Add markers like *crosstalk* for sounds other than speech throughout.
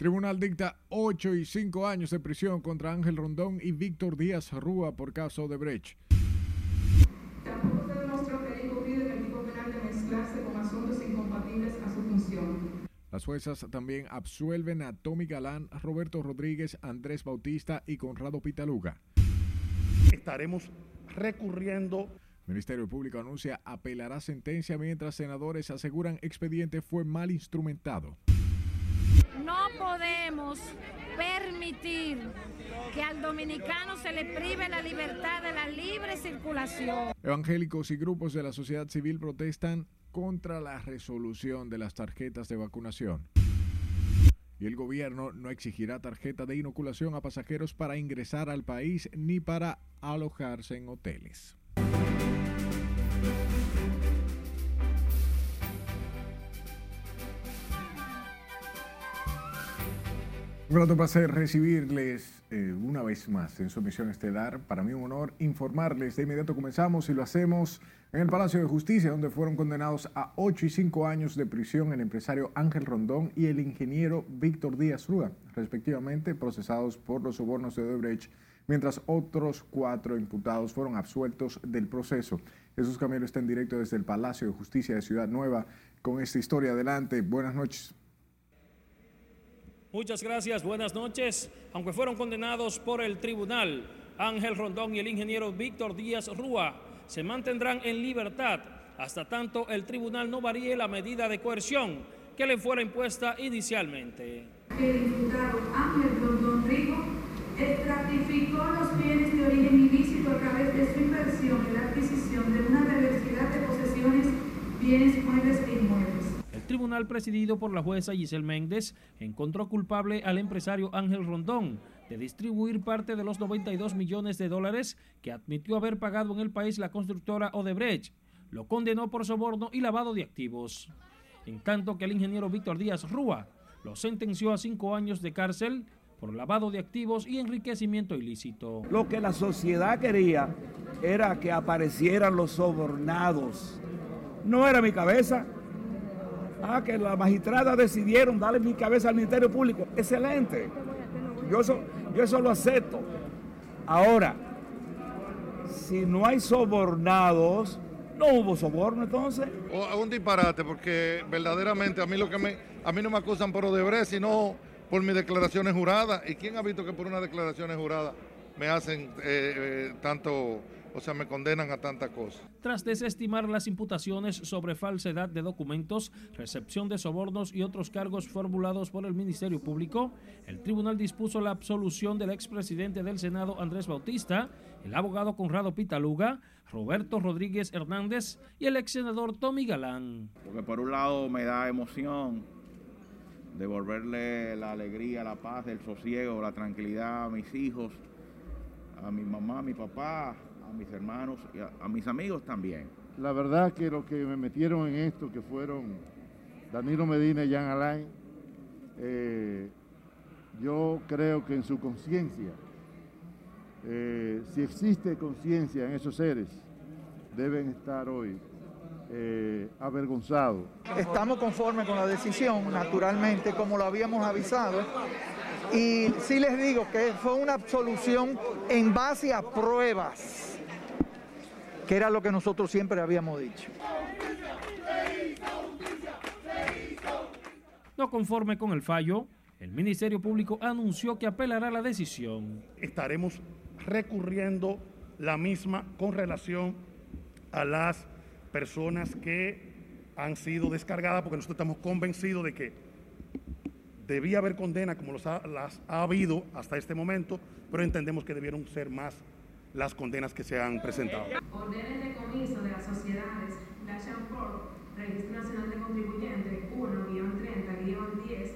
Tribunal dicta 8 y 5 años de prisión contra Ángel Rondón y Víctor Díaz Rúa por caso de Brecht. Tampoco se demostró que incurrido en el tipo penal de mezclarse con asuntos incompatibles a su función. Las juezas también absuelven a Tommy Galán, Roberto Rodríguez, Andrés Bautista y Conrado Pitaluga. Estaremos recurriendo. El Ministerio Público anuncia apelará sentencia mientras senadores aseguran expediente fue mal instrumentado. No podemos permitir que al dominicano se le prive la libertad de la libre circulación. Evangélicos y grupos de la sociedad civil protestan contra la resolución de las tarjetas de vacunación. Y el gobierno no exigirá tarjeta de inoculación a pasajeros para ingresar al país ni para alojarse en hoteles. Un grato placer recibirles eh, una vez más en su misión estelar. Para mí un honor informarles. De inmediato comenzamos y lo hacemos en el Palacio de Justicia, donde fueron condenados a 8 y 5 años de prisión el empresario Ángel Rondón y el ingeniero Víctor Díaz Rúa, respectivamente procesados por los sobornos de Odebrecht, mientras otros cuatro imputados fueron absueltos del proceso. Jesús Camilo está en directo desde el Palacio de Justicia de Ciudad Nueva con esta historia. Adelante, buenas noches. Muchas gracias, buenas noches. Aunque fueron condenados por el tribunal, Ángel Rondón y el ingeniero Víctor Díaz Rúa se mantendrán en libertad hasta tanto el tribunal no varíe la medida de coerción que le fuera impuesta inicialmente. El imputado Ángel Rondón Rigo estratificó los bienes de origen ilícito a través de su inversión en la adquisición de una diversidad de posesiones, bienes muebles tribunal presidido por la jueza Giselle Méndez encontró culpable al empresario Ángel Rondón de distribuir parte de los 92 millones de dólares que admitió haber pagado en el país la constructora Odebrecht. Lo condenó por soborno y lavado de activos. En tanto que el ingeniero Víctor Díaz Rúa lo sentenció a cinco años de cárcel por lavado de activos y enriquecimiento ilícito. Lo que la sociedad quería era que aparecieran los sobornados. No era mi cabeza. Ah, que la magistrada decidieron darle mi cabeza al Ministerio Público. Excelente. Yo eso, yo eso lo acepto. Ahora, si no hay sobornados, no hubo soborno entonces. O un disparate, porque verdaderamente a mí lo que me, a mí no me acusan por Odebrecht, sino por mis declaraciones juradas. ¿Y quién ha visto que por unas declaraciones juradas me hacen eh, eh, tanto, o sea, me condenan a tanta cosa? Tras desestimar las imputaciones sobre falsedad de documentos, recepción de sobornos y otros cargos formulados por el Ministerio Público, el tribunal dispuso la absolución del expresidente del Senado Andrés Bautista, el abogado Conrado Pitaluga, Roberto Rodríguez Hernández y el ex senador Tommy Galán. Porque por un lado me da emoción devolverle la alegría, la paz, el sosiego, la tranquilidad a mis hijos, a mi mamá, a mi papá, a mis hermanos y a, a mis amigos también. La verdad que los que me metieron en esto, que fueron Danilo Medina y Jan Alain, eh, yo creo que en su conciencia, eh, si existe conciencia en esos seres, deben estar hoy eh, avergonzados. Estamos conformes con la decisión, naturalmente, como lo habíamos avisado. Y sí les digo que fue una absolución en base a pruebas, que era lo que nosotros siempre habíamos dicho. No conforme con el fallo, el Ministerio Público anunció que apelará la decisión. Estaremos recurriendo la misma con relación a las personas que han sido descargadas, porque nosotros estamos convencidos de que debía haber condena como los ha, las ha habido hasta este momento, pero entendemos que debieron ser más las condenas que se han presentado. De comiso de las sociedades Corp, Registro Nacional de Contribuyentes 1-30-10.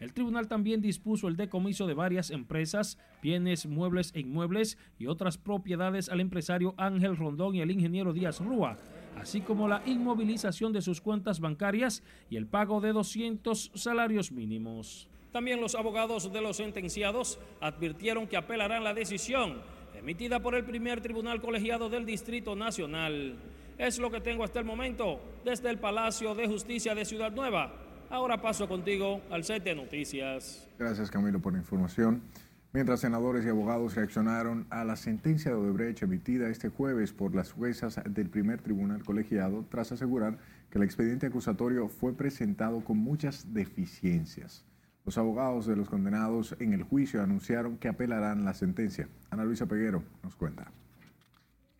El tribunal también dispuso el decomiso de varias empresas, bienes, muebles e inmuebles y otras propiedades al empresario Ángel Rondón y al ingeniero Díaz Rúa, así como la inmovilización de sus cuentas bancarias y el pago de 200 salarios mínimos. También los abogados de los sentenciados advirtieron que apelarán la decisión emitida por el primer tribunal colegiado del Distrito Nacional. Es lo que tengo hasta el momento desde el Palacio de Justicia de Ciudad Nueva. Ahora paso contigo al set de noticias. Gracias Camilo por la información. Mientras senadores y abogados reaccionaron a la sentencia de Odebrecht emitida este jueves por las juezas del primer tribunal colegiado tras asegurar que el expediente acusatorio fue presentado con muchas deficiencias. Los abogados de los condenados en el juicio anunciaron que apelarán la sentencia. Ana Luisa Peguero nos cuenta.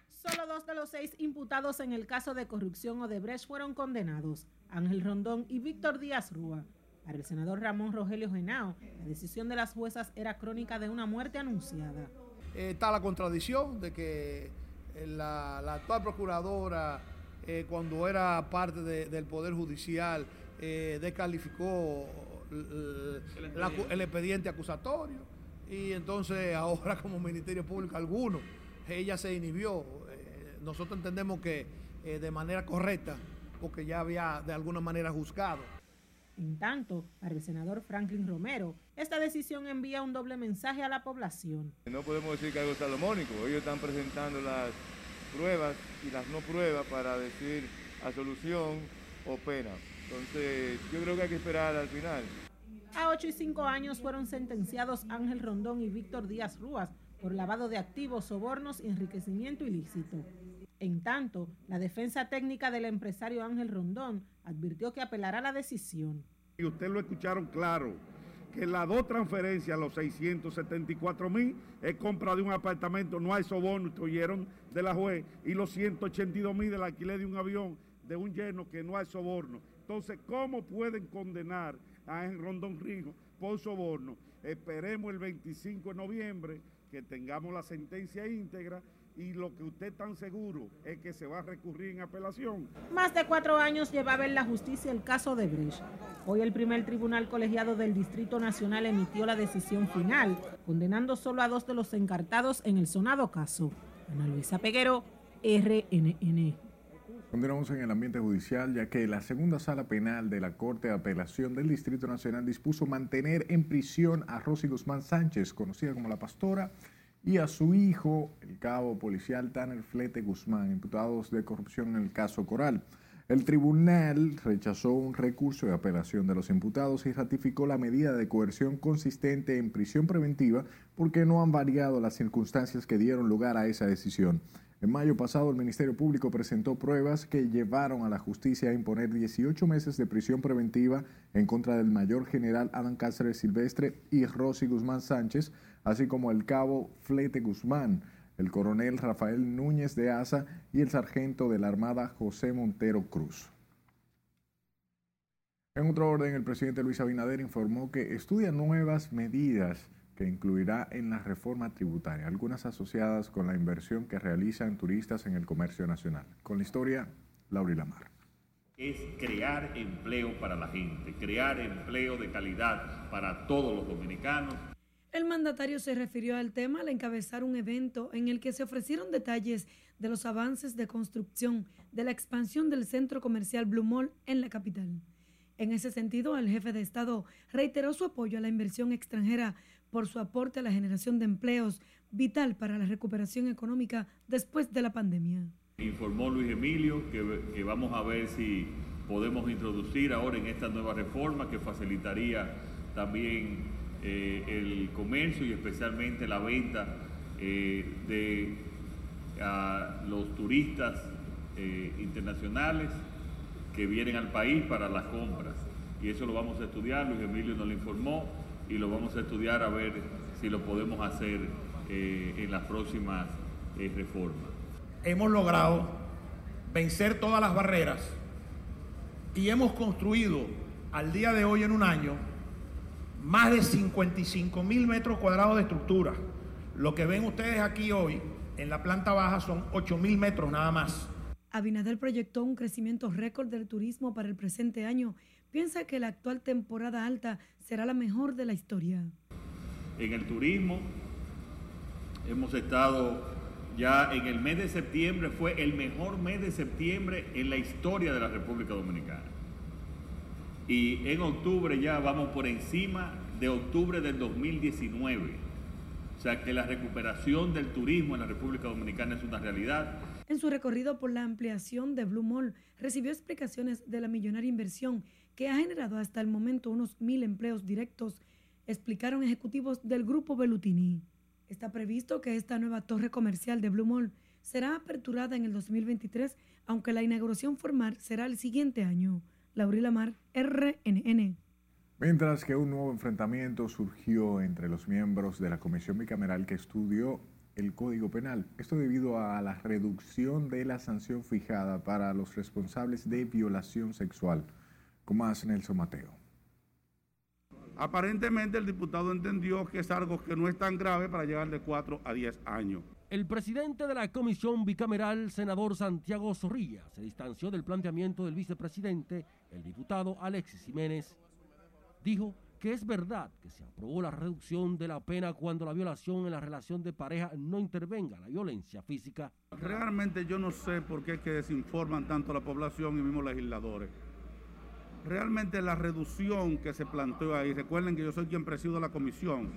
Solo dos de los seis imputados en el caso de corrupción Odebrecht fueron condenados, Ángel Rondón y Víctor Díaz Rúa. Para el senador Ramón Rogelio Genao, la decisión de las juezas era crónica de una muerte anunciada. Eh, está la contradicción de que eh, la, actual procuradora, eh, cuando era parte del Poder Judicial, descalificó el expediente. acusatorio y entonces *laughs* ahora como Ministerio Público alguno, ella se inhibió. nosotros entendemos que de manera correcta, porque ya había de alguna manera juzgado. En tanto, para el senador Franklin Romero, esta decisión envía un doble mensaje a la población. No podemos decir que algo salomónico, ellos están presentando las pruebas y las no pruebas para decir absolución o pena. Entonces, yo creo que hay que esperar al final. A 8 y 5 años fueron sentenciados Ángel Rondón y Víctor Díaz Rúas por lavado de activos, sobornos y enriquecimiento ilícito. En tanto, la defensa técnica del empresario Ángel Rondón advirtió que apelará la decisión. Y usted lo escucharon claro, que las dos transferencias, los 674 mil, es compra de un apartamento, no hay soborno, oyeron de la juez, y los 182 mil del alquiler de un avión, de un lleno que no hay soborno. Entonces, ¿cómo pueden condenar a Ángel Rondón Rijo por soborno? Esperemos el 25 de noviembre que tengamos la sentencia íntegra y lo que usted tan seguro es que se va a recurrir en apelación. Más de cuatro años llevaba en la justicia el caso de Brecht. Hoy el primer tribunal colegiado del Distrito Nacional emitió la decisión final, condenando solo a dos de los encartados en el sonado caso. Ana Luisa Peguero, RNN. Continuamos en el ambiente judicial, ya que la segunda sala penal de la Corte de Apelación del Distrito Nacional dispuso mantener en prisión a Rosy Guzmán Sánchez, conocida como la pastora, y a su hijo, el cabo policial Tanner Flete Guzmán, imputados de corrupción en el caso Coral. El tribunal rechazó un recurso de apelación de los imputados y ratificó la medida de coerción consistente en prisión preventiva porque no han variado las circunstancias que dieron lugar a esa decisión. En mayo pasado, el Ministerio Público presentó pruebas que llevaron a la justicia a imponer 18 meses de prisión preventiva en contra del mayor general Adán Cáceres Silvestre y Rosy Guzmán Sánchez, así como el cabo Flete Guzmán, el coronel Rafael Núñez de Asa y el sargento de la Armada José Montero Cruz. En otro orden, el presidente Luis Abinader informó que estudia nuevas medidas que incluirá en la reforma tributaria, algunas asociadas con la inversión que realizan turistas en el comercio nacional. Con la historia, Laura Lamar. Es crear empleo para la gente, crear empleo de calidad para todos los dominicanos el mandatario se refirió al tema al encabezar un evento en el que se ofrecieron detalles de los avances de construcción de la expansión del centro comercial Blue Mall en la capital. En ese sentido, el jefe de Estado reiteró su apoyo a la inversión extranjera por su aporte a la generación de empleos vital para la recuperación económica después de la pandemia. Informó Luis Emilio que, que vamos a ver si podemos introducir ahora en esta nueva reforma que facilitaría también eh, el comercio y especialmente la venta eh, de los turistas eh, internacionales que vienen al país para las compras. Y eso lo vamos a estudiar, Luis Emilio nos lo informó y lo vamos a estudiar a ver si lo podemos hacer en las próximas reformas. Hemos logrado vencer todas las barreras y hemos construido al día de hoy en un año más de 55 mil metros cuadrados de estructura. Lo que ven ustedes aquí hoy en la planta baja son 8 mil metros nada más. Abinader proyectó un crecimiento récord del turismo para el presente año. Piensa que la actual temporada alta será la mejor de la historia. En el turismo hemos estado ya en el mes de septiembre, fue el mejor mes de septiembre en la historia de la República Dominicana y en octubre ya vamos por encima de octubre del 2019. O sea que la recuperación del turismo en la República Dominicana es una realidad. En su recorrido por la ampliación de Blue Mall, recibió explicaciones de la millonaria inversión que ha generado hasta el momento unos mil empleos directos, explicaron ejecutivos del grupo Belutini. Está previsto que esta nueva torre comercial de Blue Mall será aperturada en el 2023, aunque la inauguración formal será el siguiente año. Laurila Mar, RNN. Mientras que un nuevo enfrentamiento surgió entre los miembros de la comisión bicameral que estudió el Código Penal. Esto debido a la reducción de la sanción fijada para los responsables de violación sexual. Como más Nelson Mateo. Aparentemente el diputado entendió que es algo que no es tan grave para llegar de 4 a 10 años. El presidente de la comisión bicameral, senador Santiago Zorrilla, se distanció del planteamiento del vicepresidente, el diputado Alexis Jiménez. Dijo que es verdad que se aprobó la reducción de la pena cuando la violación en la relación de pareja no intervenga la violencia física. Realmente yo no sé por qué es que desinforman tanto la población y mismos legisladores realmente la reducción que se planteó ahí, recuerden que yo soy quien presido la comisión,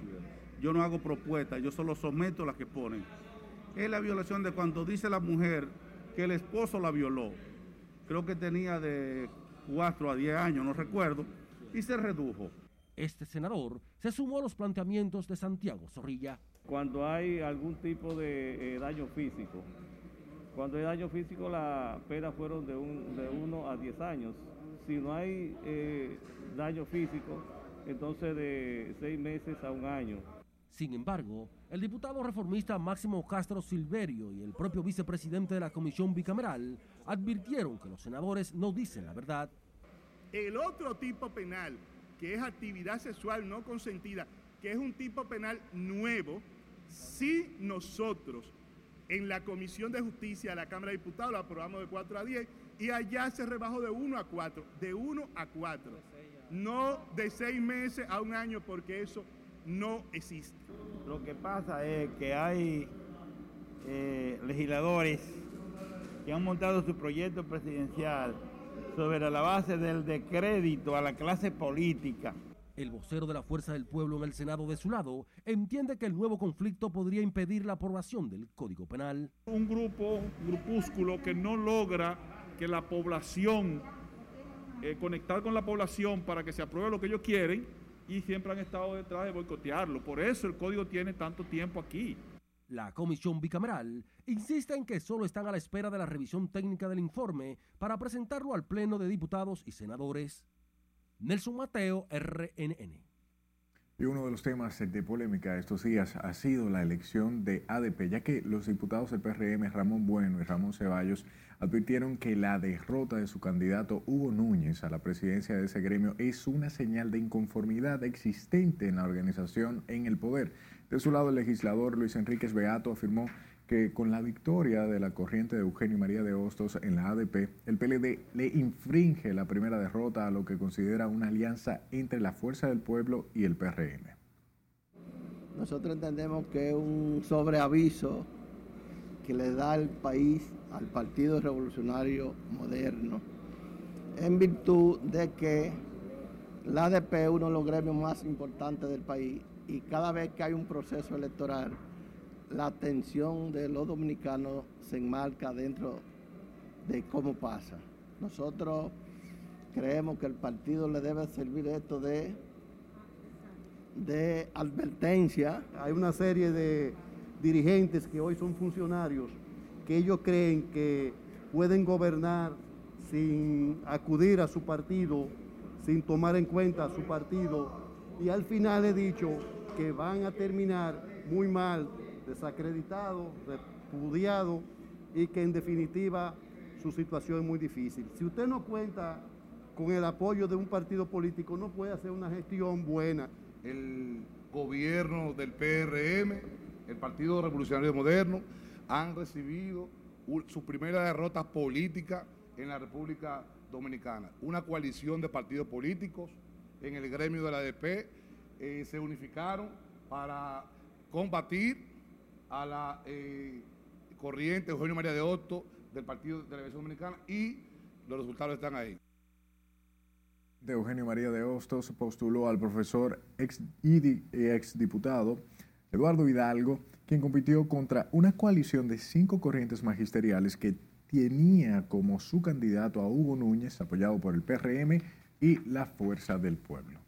yo no hago propuestas, yo solo someto las que ponen. Es la violación de cuando dice la mujer que el esposo la violó, creo que tenía de 4 a 10 años, no recuerdo, y se redujo. Este senador se sumó a los planteamientos de Santiago Zorrilla. Cuando hay algún tipo de eh, daño físico, cuando hay daño físico la pena fueron de 1 de a 10 años si no hay eh, daño físico, entonces de seis meses a un año. Sin embargo, el diputado reformista Máximo Castro Silverio y el propio vicepresidente de la comisión bicameral advirtieron que los senadores no dicen la verdad. El otro tipo penal, que es actividad sexual no consentida, que es un tipo penal nuevo, si nosotros en la Comisión de Justicia de la Cámara de Diputados lo aprobamos de 4 a 10 y allá se rebajó de 1 a 4, de 1 a 4, no de 6 meses a un año porque eso no existe. Lo que pasa es que hay eh, legisladores que han montado su proyecto presidencial sobre la base del decrédito a la clase política. El vocero de la Fuerza del Pueblo en el Senado de su lado entiende que el nuevo conflicto podría impedir la aprobación del Código Penal. Un grupo, un grupúsculo que no logra que la población, eh, conectar con la población para que se apruebe lo que ellos quieren y siempre han estado detrás de boicotearlo. Por eso el código tiene tanto tiempo aquí. La comisión bicameral insiste en que solo están a la espera de la revisión técnica del informe para presentarlo al Pleno de Diputados y Senadores. Nelson Mateo, RNN. Y uno de los temas de polémica estos días ha sido la elección de ADP, ya que los diputados del PRM, Ramón Bueno y Ramón Ceballos, advirtieron que la derrota de su candidato Hugo Núñez a la presidencia de ese gremio es una señal de inconformidad existente en la organización en el poder. De su lado, el legislador Luis Enríquez Beato afirmó que con la victoria de la corriente de Eugenio María de Hostos en la ADP, el PLD le infringe la primera derrota a lo que considera una alianza entre la Fuerza del Pueblo y el PRM. Nosotros entendemos que es un sobreaviso que le da el país al Partido Revolucionario Moderno en virtud de que la ADP es uno de los gremios más importantes del país y cada vez que hay un proceso electoral, la atención de los dominicanos se enmarca dentro de cómo pasa. Nosotros creemos que el partido le debe servir esto de, de advertencia. Hay una serie de dirigentes que hoy son funcionarios que ellos creen que pueden gobernar sin acudir a su partido, sin tomar en cuenta a su partido. Y al final he dicho que van a terminar muy mal, desacreditados, repudiados y que en definitiva su situación es muy difícil. Si usted no cuenta con el apoyo de un partido político, no puede hacer una gestión buena. El gobierno del PRM, el Partido Revolucionario Moderno, han recibido su primera derrota política en la República Dominicana. Una coalición de partidos políticos en el gremio de la ADP eh, se unificaron para combatir a la eh, corriente Eugenio María de Otto del Partido de Televisión Dominicana y los resultados están ahí. De Eugenio María de Hostos postuló al profesor ex, y ex diputado Eduardo Hidalgo, quien compitió contra una coalición de cinco corrientes magisteriales que tenía como su candidato a Hugo Núñez, apoyado por el PRM y la Fuerza del Pueblo.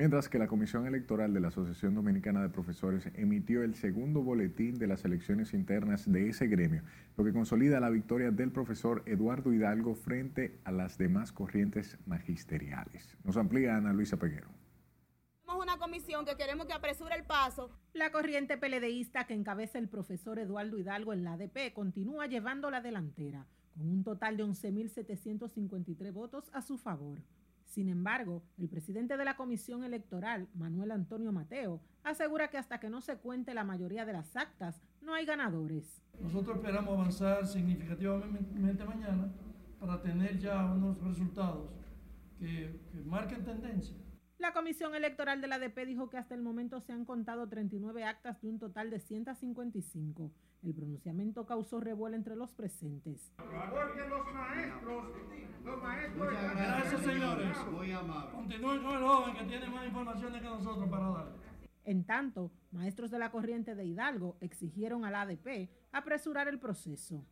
Mientras que la Comisión Electoral de la Asociación Dominicana de Profesores emitió el segundo boletín de las elecciones internas de ese gremio, lo que consolida la victoria del profesor Eduardo Hidalgo frente a las demás corrientes magisteriales. Nos amplía Ana Luisa Peguero una comisión que queremos que apresure el paso. La corriente peledeísta que encabeza el profesor Eduardo Hidalgo en la ADP continúa llevando la delantera, con un total de 11.753 votos a su favor. Sin embargo, el presidente de la Comisión Electoral, Manuel Antonio Mateo, asegura que hasta que no se cuente la mayoría de las actas, no hay ganadores. Nosotros esperamos avanzar significativamente mañana para tener ya unos resultados que, que marquen tendencia. La Comisión Electoral de la ADP dijo que hasta el momento se han contado 39 actas de un total de 155. El pronunciamiento causó revuelo entre los presentes. Porque los maestros, los maestros... Gracias, señores. Continúen con el joven que tiene más informaciones que nosotros para dar. En tanto, maestros de la corriente de Hidalgo exigieron a la ADP apresurar el proceso.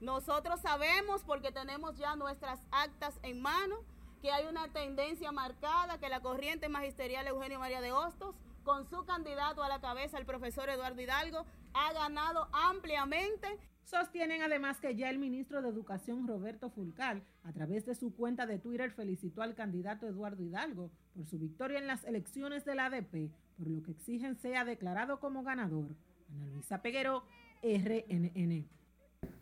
Nosotros sabemos, porque tenemos ya nuestras actas en mano, que hay una tendencia marcada que la corriente magisterial Eugenio María de Hostos, con su candidato a la cabeza, el profesor Eduardo Hidalgo, ha ganado ampliamente. Sostienen además que ya el ministro de Educación, Roberto Fulcal, a través de su cuenta de Twitter felicitó al candidato Eduardo Hidalgo por su victoria en las elecciones de la ADP, por lo que exigen sea declarado como ganador. Ana Luisa Peguero, RNN.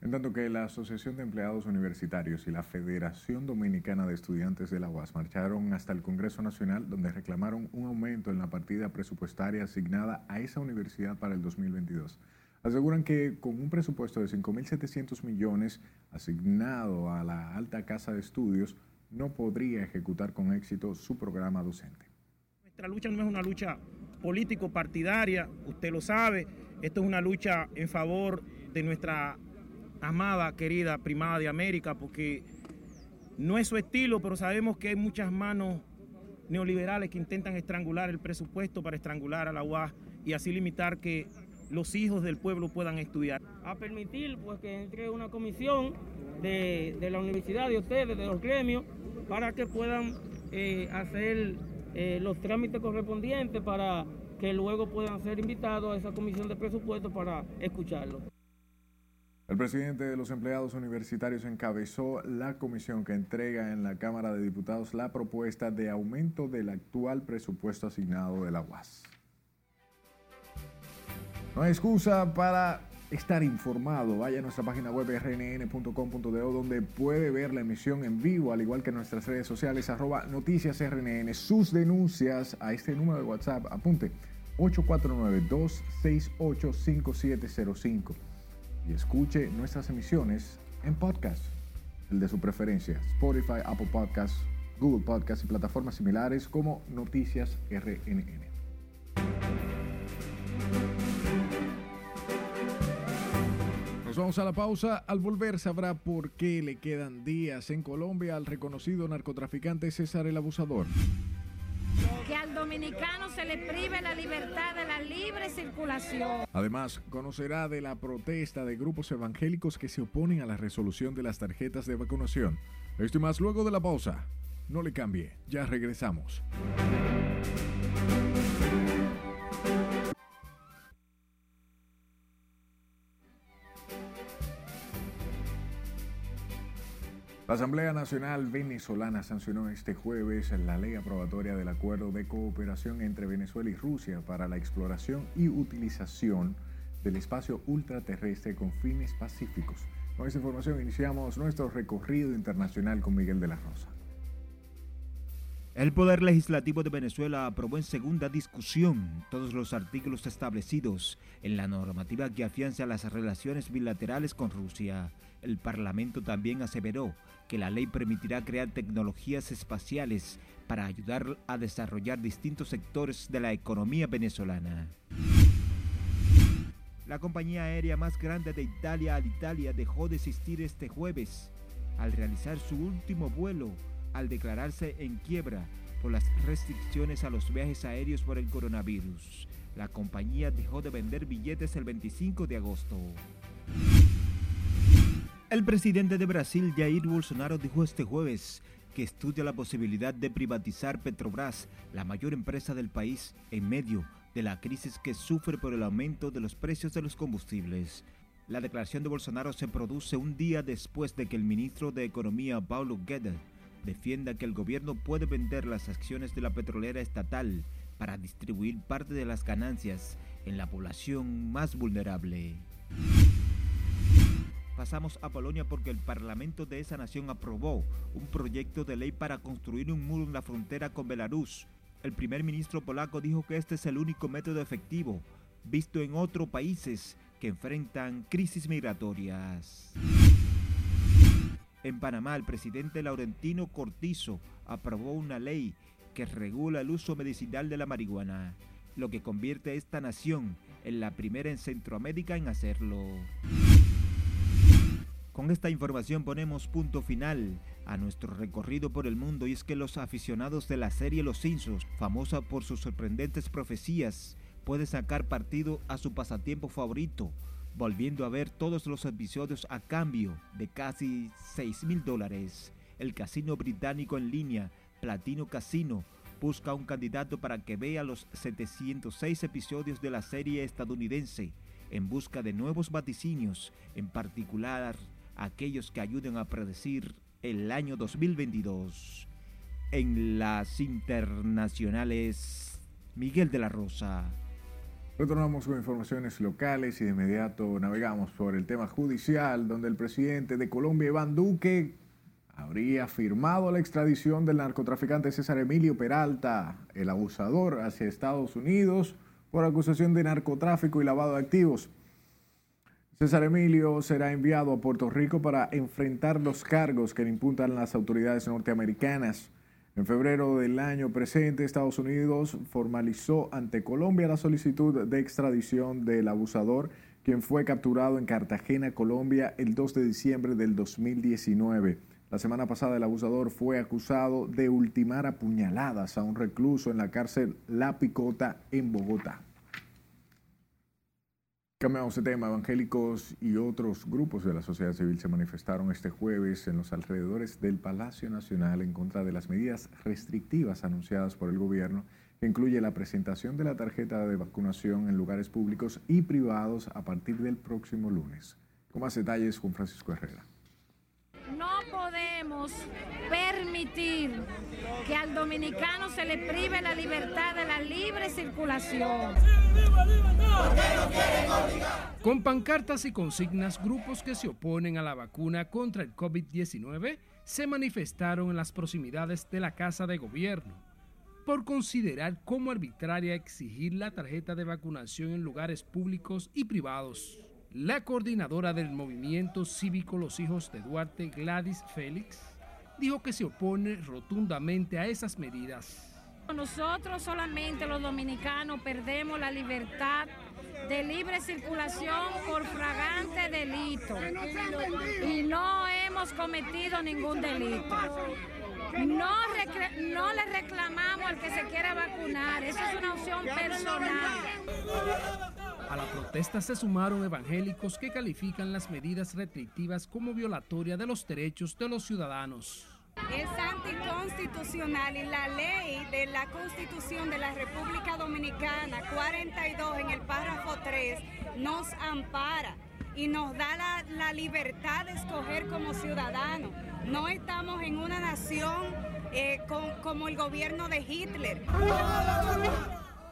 En tanto que la Asociación de Empleados Universitarios y la Federación Dominicana de Estudiantes de la UAS marcharon hasta el Congreso Nacional donde reclamaron un aumento en la partida presupuestaria asignada a esa universidad para el 2022. Aseguran que con un presupuesto de 5.700 millones asignado a la alta casa de estudios, no podría ejecutar con éxito su programa docente. Nuestra lucha no es una lucha político-partidaria, usted lo sabe, esto es una lucha en favor de nuestra amada, querida primada de América, porque no es su estilo, pero sabemos que hay muchas manos neoliberales que intentan estrangular el presupuesto para estrangular a la UAS y así limitar que los hijos del pueblo puedan estudiar. A permitir pues, que entre una comisión de, la universidad, de ustedes, de los gremios, para que puedan eh, hacer eh, los trámites correspondientes para que luego puedan ser invitados a esa comisión de presupuesto para escucharlo. El presidente de los empleados universitarios encabezó la comisión que entrega en la Cámara de Diputados la propuesta de aumento del actual presupuesto asignado de la UAS. No hay excusa para estar informado. Vaya a nuestra página web rnn.com.do donde puede ver la emisión en vivo, al igual que nuestras redes sociales, arroba noticias rnn. Sus denuncias a este número de WhatsApp, apunte 849-268-5705 y escuche nuestras emisiones en podcast, el de su preferencia, Spotify, Apple Podcasts, Google Podcasts y plataformas similares como Noticias RNN. Nos vamos a la pausa. Al volver sabrá por qué le quedan días en Colombia al reconocido narcotraficante César el Abusador que al dominicano se le prive la libertad de la libre circulación. Además, conocerá de la protesta de grupos evangélicos que se oponen a la resolución de las tarjetas de vacunación. Esto y más luego de la pausa. No le cambie, ya regresamos. La Asamblea Nacional Venezolana sancionó este jueves la ley aprobatoria del acuerdo de cooperación entre Venezuela y Rusia para la exploración y utilización del espacio ultraterrestre con fines pacíficos. Con esta información iniciamos nuestro recorrido internacional con Miguel de la Rosa. El Poder Legislativo de Venezuela aprobó en segunda discusión todos los artículos establecidos en la normativa que afianza las relaciones bilaterales con Rusia. El Parlamento también aseveró que la ley permitirá crear tecnologías espaciales para ayudar a desarrollar distintos sectores de la economía venezolana. La compañía aérea más grande de Italia, Alitalia, dejó de existir este jueves al realizar su último vuelo al declararse en quiebra por las restricciones a los viajes aéreos por el coronavirus. La compañía dejó de vender billetes el 25 de agosto. El presidente de Brasil, Jair Bolsonaro, dijo este jueves que estudia la posibilidad de privatizar Petrobras, la mayor empresa del país, en medio de la crisis que sufre por el aumento de los precios de los combustibles. La declaración de Bolsonaro se produce un día después de que el ministro de Economía, Paulo Guedes, defienda que el gobierno puede vender las acciones de la petrolera estatal para distribuir parte de las ganancias en la población más vulnerable. Pasamos a Polonia porque el Parlamento de esa nación aprobó un proyecto de ley para construir un muro en la frontera con Belarus. El primer ministro polaco dijo que este es el único método efectivo visto en otros países que enfrentan crisis migratorias. En Panamá, el presidente Laurentino Cortizo aprobó una ley que regula el uso medicinal de la marihuana, lo que convierte a esta nación en la primera en Centroamérica en hacerlo. Con esta información ponemos punto final a nuestro recorrido por el mundo y es que los aficionados de la serie Los Simpsons, famosa por sus sorprendentes profecías, pueden sacar partido a su pasatiempo favorito, volviendo a ver todos los episodios a cambio de casi 6 mil dólares. El casino británico en línea, Platino Casino, busca un candidato para que vea los 706 episodios de la serie estadounidense en busca de nuevos vaticinios, en particular aquellos que ayuden a predecir el año 2022. En las internacionales, Miguel de la Rosa. Retornamos con informaciones locales y de inmediato navegamos por el tema judicial, donde el presidente de Colombia, Iván Duque, habría firmado la extradición del narcotraficante César Emilio Peralta, el abusador, hacia Estados Unidos por acusación de narcotráfico y lavado de activos. César Emilio será enviado a Puerto Rico para enfrentar los cargos que le imputan las autoridades norteamericanas. En febrero del año presente, Estados Unidos formalizó ante Colombia la solicitud de extradición del abusador, quien fue capturado en Cartagena, Colombia, el 2 de diciembre del 2019. La semana pasada el abusador fue acusado de ultimar a puñaladas a un recluso en la cárcel La Picota en Bogotá. Cambiamos de tema. Evangélicos y otros grupos de la sociedad civil se manifestaron este jueves en los alrededores del Palacio Nacional en contra de las medidas restrictivas anunciadas por el gobierno, que incluye la presentación de la tarjeta de vacunación en lugares públicos y privados a partir del próximo lunes. Con más detalles, Juan Francisco Herrera. No podemos permitir que al dominicano se le prive la libertad de la libre circulación. Con pancartas y consignas, grupos que se oponen a la vacuna contra el COVID-19 se manifestaron en las proximidades de la Casa de Gobierno por considerar como arbitraria exigir la tarjeta de vacunación en lugares públicos y privados. La coordinadora del movimiento cívico Los Hijos de Duarte, Gladys Félix, dijo que se opone rotundamente a esas medidas. Nosotros solamente los dominicanos perdemos la libertad de libre circulación por fragante delito y no hemos cometido ningún delito. No, le reclamamos al que se quiera vacunar, eso es una opción personal. A la protesta se sumaron evangélicos que califican las medidas restrictivas como violatoria de los derechos de los ciudadanos. Es anticonstitucional y la ley de la Constitución de la República Dominicana 42 en el párrafo 3 nos ampara y nos da la, libertad de escoger como ciudadanos. No estamos en una nación eh, con, como el gobierno de Hitler.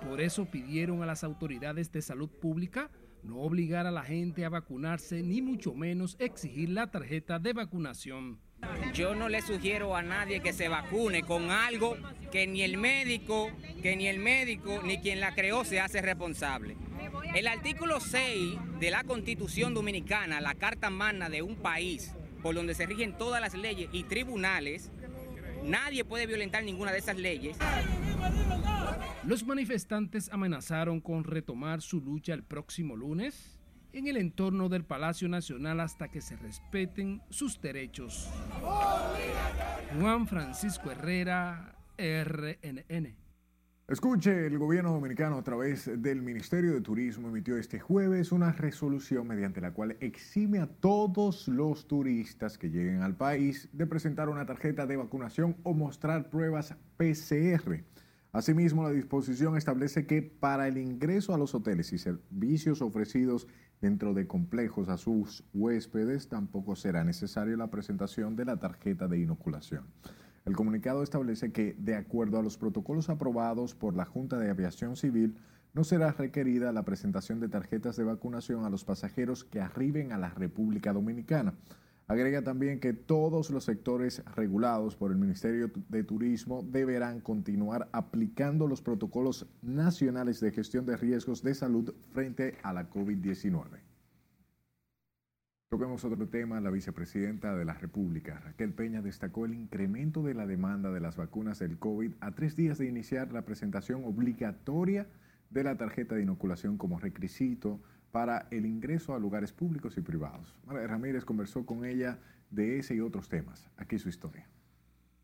Por eso pidieron a las autoridades de salud pública no obligar a la gente a vacunarse, ni mucho menos exigir la tarjeta de vacunación. Yo no le sugiero a nadie que se vacune con algo que ni el médico, que ni el médico, ni quien la creó se hace responsable. El artículo 6 de la Constitución Dominicana, la Carta Magna de un país, por donde se rigen todas las leyes y tribunales, nadie puede violentar ninguna de esas leyes. Los manifestantes amenazaron con retomar su lucha el próximo lunes en el entorno del Palacio Nacional hasta que se respeten sus derechos. Juan Francisco Herrera, RNN. Escuche, el gobierno dominicano a través del Ministerio de Turismo emitió este jueves una resolución mediante la cual exime a todos los turistas que lleguen al país de presentar una tarjeta de vacunación o mostrar pruebas PCR. Asimismo, la disposición establece que para el ingreso a los hoteles y servicios ofrecidos dentro de complejos a sus huéspedes tampoco será necesaria la presentación de la tarjeta de inoculación. El comunicado establece que, de acuerdo a los protocolos aprobados por la Junta de Aviación Civil, no será requerida la presentación de tarjetas de vacunación a los pasajeros que arriben a la República Dominicana. Agrega también que todos los sectores regulados por el Ministerio de Turismo deberán continuar aplicando los protocolos nacionales de gestión de riesgos de salud frente a la COVID-19. Toquemos otro tema. La vicepresidenta de la República, Raquel Peña, destacó el incremento de la demanda de las vacunas del COVID a tres días de iniciar la presentación obligatoria de la tarjeta de inoculación como requisito para el ingreso a lugares públicos y privados. María Ramírez conversó con ella de ese y otros temas. Aquí su historia.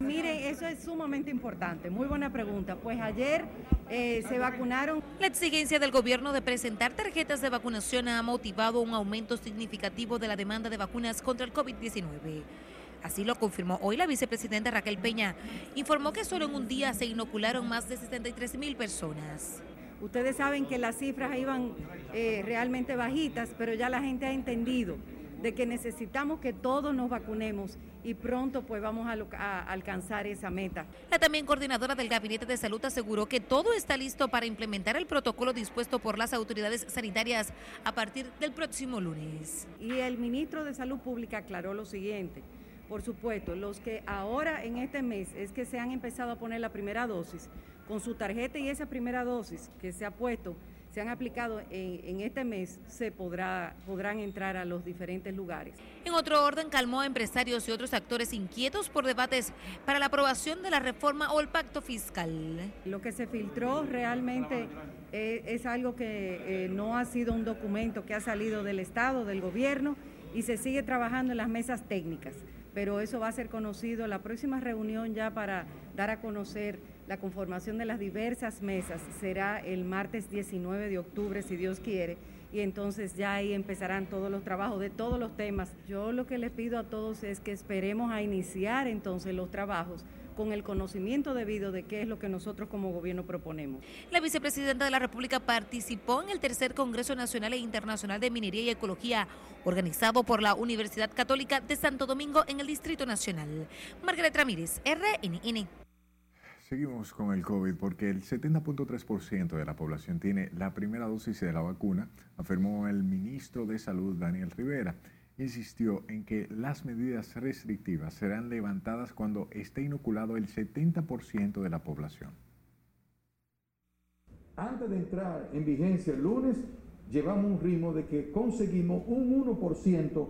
Mire, eso es sumamente importante. Muy buena pregunta. Pues ayer eh, se vacunaron. La exigencia del gobierno de presentar tarjetas de vacunación ha motivado un aumento significativo de la demanda de vacunas contra el COVID-19. Así lo confirmó hoy la vicepresidenta Raquel Peña. Informó que solo en un día se inocularon más de 63 mil personas. Ustedes saben que las cifras iban eh, realmente bajitas, pero ya la gente ha entendido de que necesitamos que todos nos vacunemos y pronto pues vamos a, alcanzar esa meta. La también coordinadora del Gabinete de Salud aseguró que todo está listo para implementar el protocolo dispuesto por las autoridades sanitarias a partir del próximo lunes. Y el ministro de Salud Pública aclaró lo siguiente. Por supuesto, los que ahora en este mes es que se han empezado a poner la primera dosis, con su tarjeta y esa primera dosis que se ha puesto, se han aplicado en, este mes, se podrá, podrán entrar a los diferentes lugares. En otro orden, calmó a empresarios y otros actores inquietos por debates para la aprobación de la reforma o el pacto fiscal. Lo que se filtró realmente eh, es, algo que eh, no ha sido un documento que ha salido del Estado, del gobierno, y se sigue trabajando en las mesas técnicas. Pero eso va a ser conocido en la próxima reunión ya para dar a conocer la conformación de las diversas mesas será el martes 19 de octubre, si Dios quiere, y entonces ya ahí empezarán todos los trabajos de todos los temas. Yo lo que les pido a todos es que esperemos a iniciar entonces los trabajos con el conocimiento debido de qué es lo que nosotros como gobierno proponemos. La vicepresidenta de la República participó en el tercer Congreso Nacional e Internacional de Minería y Ecología, organizado por la Universidad Católica de Santo Domingo en el Distrito Nacional. Margaret Ramírez, RNN. Seguimos con el COVID porque el 70.3% de la población tiene la primera dosis de la vacuna, afirmó el ministro de Salud Daniel Rivera. Insistió en que las medidas restrictivas serán levantadas cuando esté inoculado el 70% de la población. Antes de entrar en vigencia el lunes, llevamos un ritmo de que conseguimos un 1%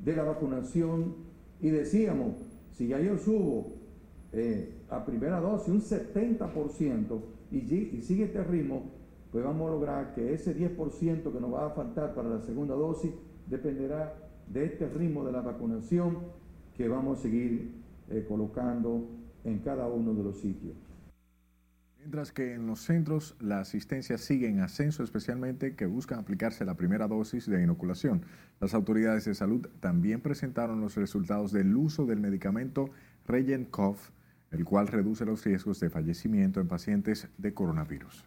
de la vacunación y decíamos, si ya yo subo eh, a primera dosis un 70% y, y sigue este ritmo, pues vamos a lograr que ese 10% que nos va a faltar para la segunda dosis dependerá de este ritmo de la vacunación que vamos a seguir eh, colocando en cada uno de los sitios. Mientras que en los centros la asistencia sigue en ascenso, especialmente que buscan aplicarse la primera dosis de inoculación. Las autoridades de salud también presentaron los resultados del uso del medicamento Regenkov el cual reduce los riesgos de fallecimiento en pacientes de coronavirus.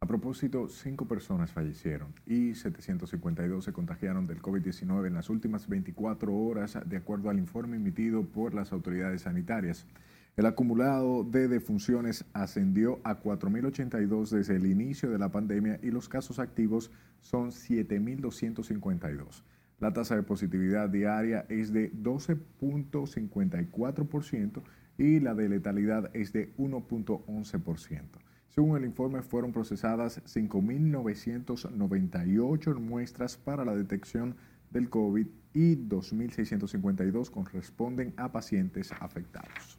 A propósito, cinco personas fallecieron y 752 se contagiaron del COVID-19 en las últimas 24 horas, de acuerdo al informe emitido por las autoridades sanitarias. El acumulado de defunciones ascendió a 4.082 desde el inicio de la pandemia y los casos activos son 7.252. La tasa de positividad diaria es de 12.54% y la de letalidad es de 1.11%. Según el informe, fueron procesadas 5.998 muestras para la detección del COVID y 2.652 corresponden a pacientes afectados.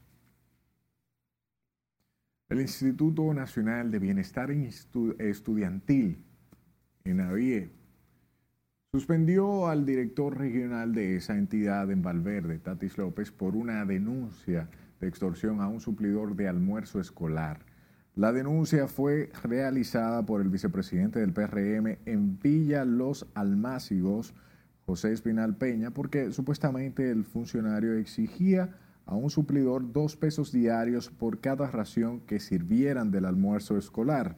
El Instituto Nacional de Bienestar Estudiantil, AVIE suspendió al director regional de esa entidad en Valverde, Tatis López, por una denuncia de extorsión a un suplidor de almuerzo escolar. La denuncia fue realizada por el vicepresidente del PRM en Villa Los Almácigos, José Espinal Peña, porque supuestamente el funcionario exigía a un suplidor dos pesos diarios por cada ración que sirvieran del almuerzo escolar.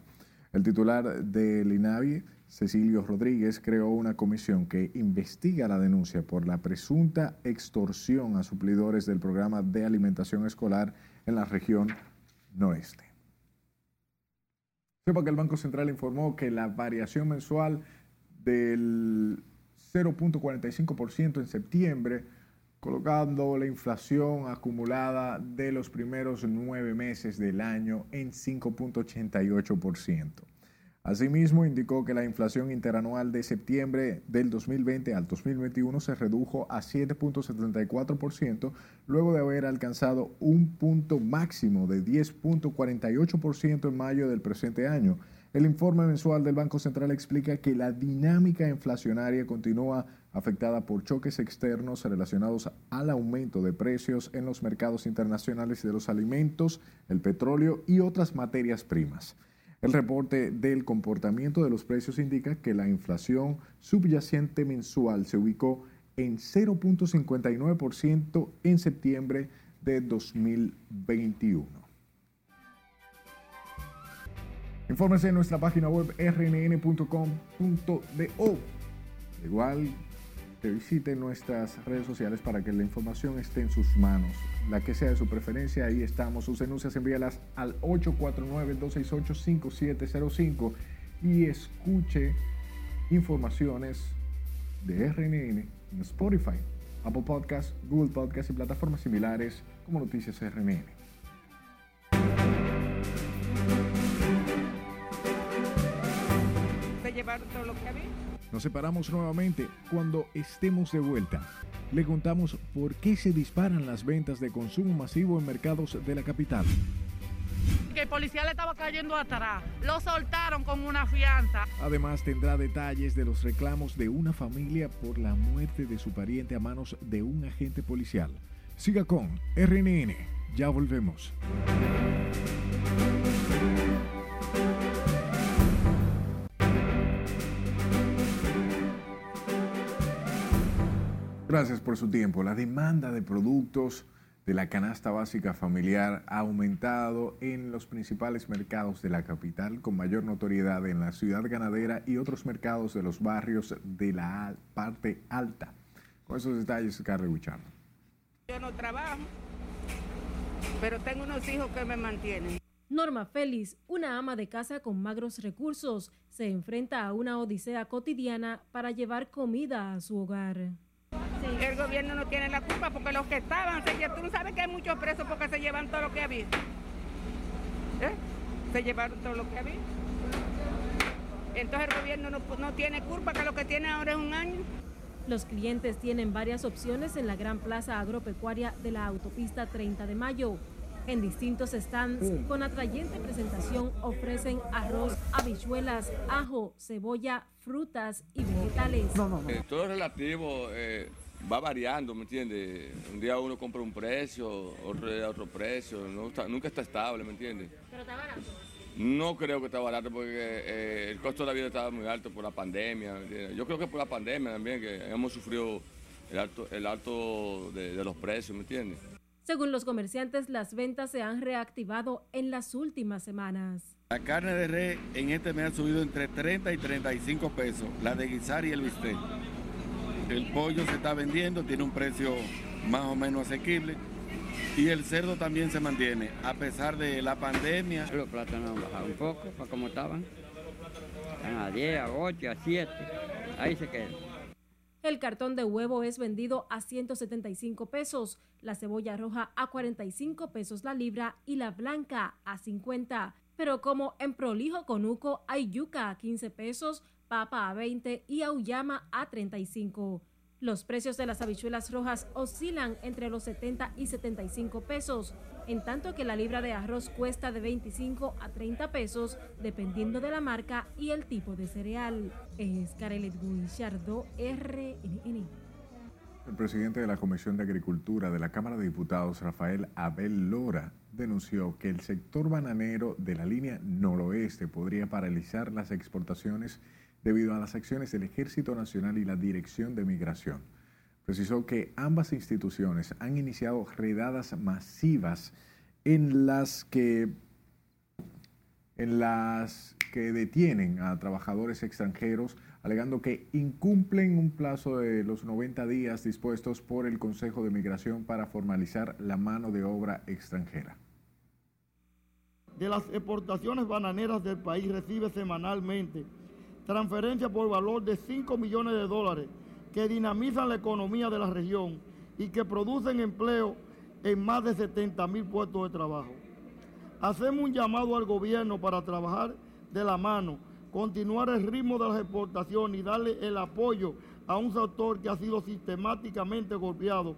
El titular del INAVI, Cecilio Rodríguez, creó una comisión que investiga la denuncia por la presunta extorsión a suplidores del programa de alimentación escolar en la región noreste. Sepa que el Banco Central informó que la variación mensual del 0.45% en septiembre, colocando la inflación acumulada de los primeros nueve meses del año en 5.88%. Asimismo, indicó que la inflación interanual de septiembre del 2020 al 2021 se redujo a 7.74%, luego de haber alcanzado un punto máximo de 10.48% en mayo del presente año. El informe mensual del Banco Central explica que la dinámica inflacionaria continúa afectada por choques externos relacionados al aumento de precios en los mercados internacionales de los alimentos, el petróleo y otras materias primas. El reporte del comportamiento de los precios indica que la inflación subyacente mensual se ubicó en 0.59% en septiembre de 2021. Infórmese en nuestra página web rnn.com.do. Igual que visite nuestras redes sociales para que la información esté en sus manos. La que sea de su preferencia, ahí estamos. Sus denuncias envíalas al 849-268-5705 y escuche informaciones de RNN en Spotify, Apple Podcasts, Google Podcasts y plataformas similares como Noticias RNN. todo lo que había? Nos separamos nuevamente cuando estemos de vuelta. Le contamos por qué se disparan las ventas de consumo masivo en mercados de la capital. Que el policía le estaba cayendo atrás. Lo soltaron con una fianza. Además tendrá detalles de los reclamos de una familia por la muerte de su pariente a manos de un agente policial. Siga con RNN. Ya volvemos. Gracias por su tiempo. La demanda de productos de la canasta básica familiar ha aumentado en los principales mercados de la capital, con mayor notoriedad en la ciudad ganadera y otros mercados de los barrios de la parte alta. Con esos detalles, Carlos Guichardo. Yo no trabajo, pero tengo unos hijos que me mantienen. Norma Félix, una ama de casa con magros recursos, se enfrenta a una odisea cotidiana para llevar comida a su hogar. El gobierno no tiene la culpa porque los que estaban, se, tú no sabes que hay muchos presos porque se llevan todo lo que había. ¿Eh? Se llevaron todo lo que había. Entonces el gobierno no, no tiene culpa que lo que tiene ahora es un año. Los clientes tienen varias opciones en la gran plaza agropecuaria de la autopista 30 de mayo. En distintos stands con atrayente presentación ofrecen arroz, habichuelas, ajo, cebolla, frutas y vegetales. Eh, todo relativo eh, va variando, ¿me entiendes? Un día uno compra un precio, otro día otro precio, nunca está estable, ¿me entiendes? ¿Pero está barato? No creo que está barato porque eh, el costo de la vida estaba muy alto por la pandemia. Yo creo que por la pandemia también, que hemos sufrido el alto, el alto de, de los precios, ¿me entiendes? Según los comerciantes, las ventas se han reactivado en las últimas semanas. La carne de res en este mes ha subido entre 30 y 35 pesos, la de guisar y el bistec. El pollo se está vendiendo, tiene un precio más o menos asequible. Y el cerdo también se mantiene, a pesar de la pandemia. Los plátanos han bajado un poco, para como estaban. Están a 10, a 8, a 7. Ahí se quedan. El cartón de huevo es vendido a 175 pesos, la cebolla roja a 45 pesos la libra y la blanca a 50. Pero como en Prolijo Conuco hay yuca a 15 pesos, papa a 20 y auyama a 35. Los precios de las habichuelas rojas oscilan entre los 70 y 75 pesos, en tanto que la libra de arroz cuesta de 25 a 30 pesos, dependiendo de la marca y el tipo de cereal. Es Carelet Guillardo, RNN. El presidente de la Comisión de Agricultura de la Cámara de Diputados, Rafael Abel Lora, denunció que el sector bananero de la línea noroeste podría paralizar las exportaciones debido a las acciones del Ejército Nacional y la Dirección de Migración. Precisó que ambas instituciones han iniciado redadas masivas en las que en las que detienen a trabajadores extranjeros alegando que incumplen un plazo de los 90 días dispuestos por el Consejo de Migración para formalizar la mano de obra extranjera. De las exportaciones bananeras del país recibe semanalmente transferencias por valor de 5 millones de dólares que dinamizan la economía de la región y que producen empleo en más de 70 mil puestos de trabajo. Hacemos un llamado al gobierno para trabajar de la mano continuar el ritmo de las exportaciones y darle el apoyo a un sector que ha sido sistemáticamente golpeado.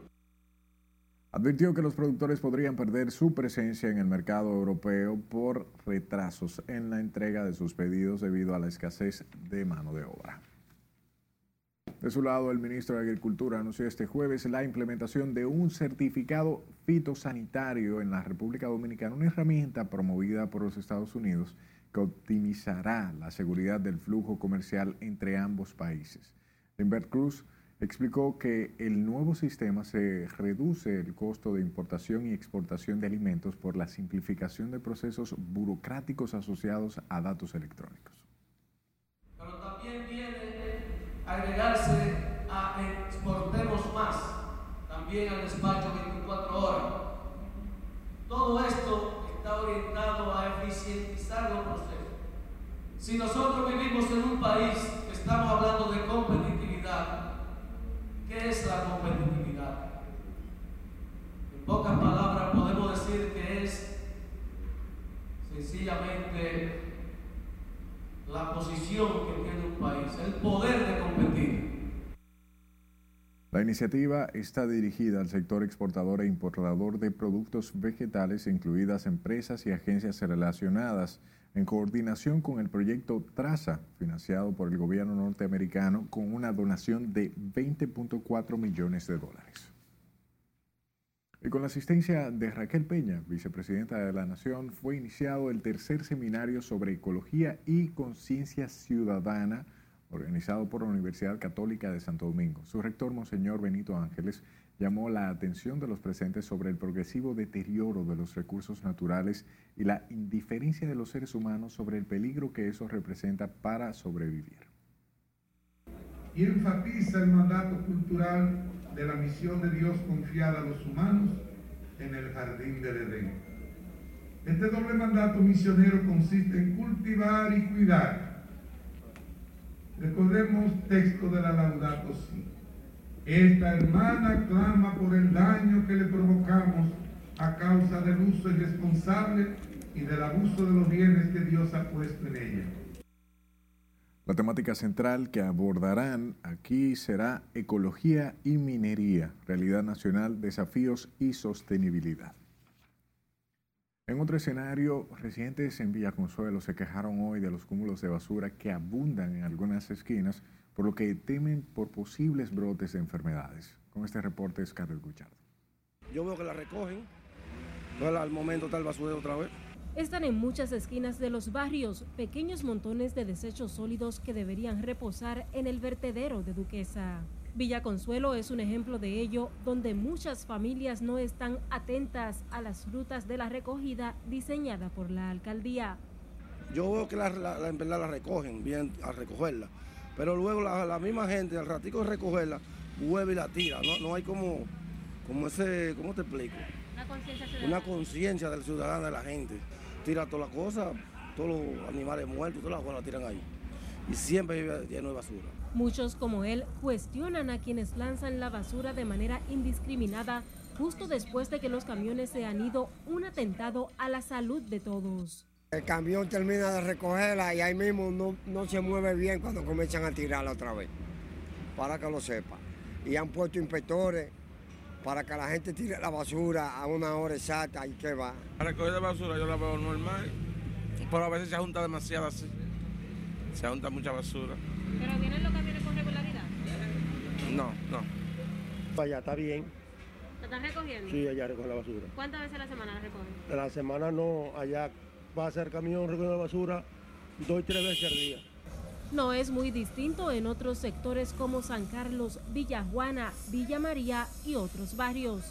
Advirtió que los productores podrían perder su presencia en el mercado europeo por retrasos en la entrega de sus pedidos debido a la escasez de mano de obra. De su lado, el ministro de Agricultura anunció este jueves la implementación de un certificado fitosanitario en la República Dominicana, una herramienta promovida por los Estados Unidos que optimizará la seguridad del flujo comercial entre ambos países. Lindbergh Cruz explicó que el nuevo sistema se reduce el costo de importación y exportación de alimentos por la simplificación de procesos burocráticos asociados a datos electrónicos. Pero también viene a agregarse a exportemos más, también al despacho 24 horas. Todo esto está orientado a eficientizar los procesos. Si nosotros vivimos en un país que estamos hablando de competitividad, ¿qué es la competitividad? En pocas palabras podemos decir que es sencillamente la posición que tiene un país, el poder de competir. La iniciativa está dirigida al sector exportador e importador de productos vegetales, incluidas empresas y agencias relacionadas, en coordinación con el proyecto Traza, financiado por el gobierno norteamericano con una donación de 20.4 millones de dólares. Y con la asistencia de Raquel Peña, vicepresidenta de la Nación, fue iniciado el tercer seminario sobre ecología y conciencia ciudadana organizado por la Universidad Católica de Santo Domingo. Su rector, Monseñor Benito Ángeles, llamó la atención de los presentes sobre el progresivo deterioro de los recursos naturales y la indiferencia de los seres humanos sobre el peligro que eso representa para sobrevivir. Y enfatiza el mandato cultural de la misión de Dios confiada a los humanos en el jardín del Edén. Este doble mandato misionero consiste en cultivar y cuidar Recordemos texto de la Laudato Si. Esta hermana clama por el daño que le provocamos a causa del uso irresponsable y del abuso de los bienes que Dios ha puesto en ella. La temática central que abordarán aquí será ecología y minería, realidad nacional, desafíos y sostenibilidad. En otro escenario, residentes en Villa Consuelo se quejaron hoy de los cúmulos de basura que abundan en algunas esquinas, por lo que temen por posibles brotes de enfermedades. Con este reporte es Carlos Guchardo. Yo veo que la recogen, pero al momento el basurero otra vez. Están en muchas esquinas de los barrios pequeños montones de desechos sólidos que deberían reposar en el vertedero de Duquesa. Villa Consuelo es un ejemplo de ello, donde muchas familias no están atentas a las rutas de la recogida diseñada por la alcaldía. Yo veo que la, la, la recogen bien al recogerla, pero luego la, misma gente al ratico de recogerla vuelve y la tira. No, no hay como, como ese, ¿cómo te explico? Una conciencia del ciudadano, de la gente. Tira todas las cosas, todos los animales muertos, todas las cosas la tiran ahí. Y siempre lleno de basura. Muchos como él cuestionan a quienes lanzan la basura de manera indiscriminada justo después de que los camiones se han ido, un atentado a la salud de todos. El camión termina de recogerla y ahí mismo no, no se mueve bien cuando comienzan a tirarla otra vez, para que lo sepa. Y han puesto inspectores para que la gente tire la basura a una hora exacta y que va. La recogida de basura yo la veo normal, pero a veces se junta demasiado así, se junta mucha basura. ¿Pero vienen los camiones con regularidad? No, no. Allá está bien. ¿La están recogiendo? Sí, allá recoge la basura. ¿Cuántas veces a la semana la recogen? La semana no, allá pasa el camión recogiendo la basura dos tres veces al día. No es muy distinto en otros sectores como San Carlos, Villa Juana, Villa María y otros barrios.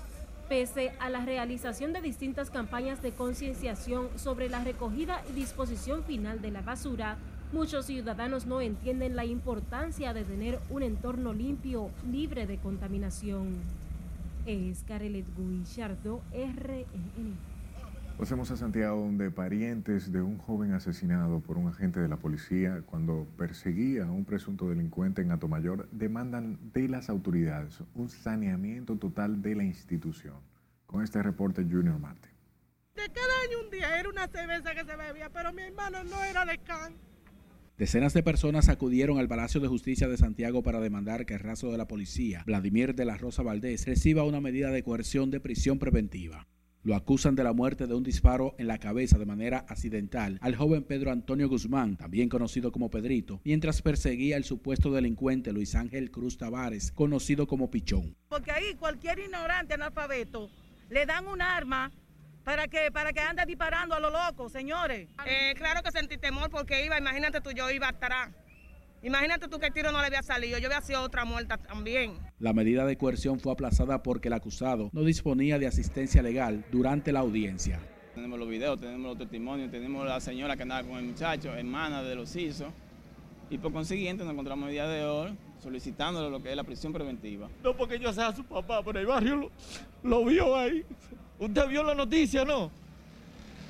Pese a la realización de distintas campañas de concienciación sobre la recogida y disposición final de la basura, muchos ciudadanos no entienden la importancia de tener un entorno limpio, libre de contaminación. Es Carelet Guillardo, RNN. Pasemos a Santiago, donde parientes de un joven asesinado por un agente de la policía cuando perseguía a un presunto delincuente en Atomayor demandan de las autoridades un saneamiento total de la institución. Con este reporte, Junior Marte. De cada año un día era una cerveza que se bebía, pero mi hermano no era de can. Decenas de personas acudieron al Palacio de Justicia de Santiago para demandar que el rastro de la policía, Vladimir de la Rosa Valdés, reciba una medida de coerción de prisión preventiva. Lo acusan de la muerte de un disparo en la cabeza de manera accidental al joven Pedro Antonio Guzmán, también conocido como Pedrito, mientras perseguía al supuesto delincuente Luis Ángel Cruz Tavares, conocido como Pichón. Porque ahí cualquier ignorante analfabeto le dan un arma para que para que ande disparando a lo loco, señores. Eh, claro que sentí temor porque iba, imagínate tú, yo iba atrás. Imagínate tú que el tiro no le había salido, yo había sido otra muerta también. La medida de coerción fue aplazada porque el acusado no disponía de asistencia legal durante la audiencia. Tenemos los videos, tenemos los testimonios, tenemos la señora que andaba con el muchacho, hermana de los ISO, y por consiguiente nos encontramos el día de hoy solicitándole lo que es la prisión preventiva. No porque yo sea su papá, pero el barrio lo, lo vio ahí. Usted vio la noticia, ¿no?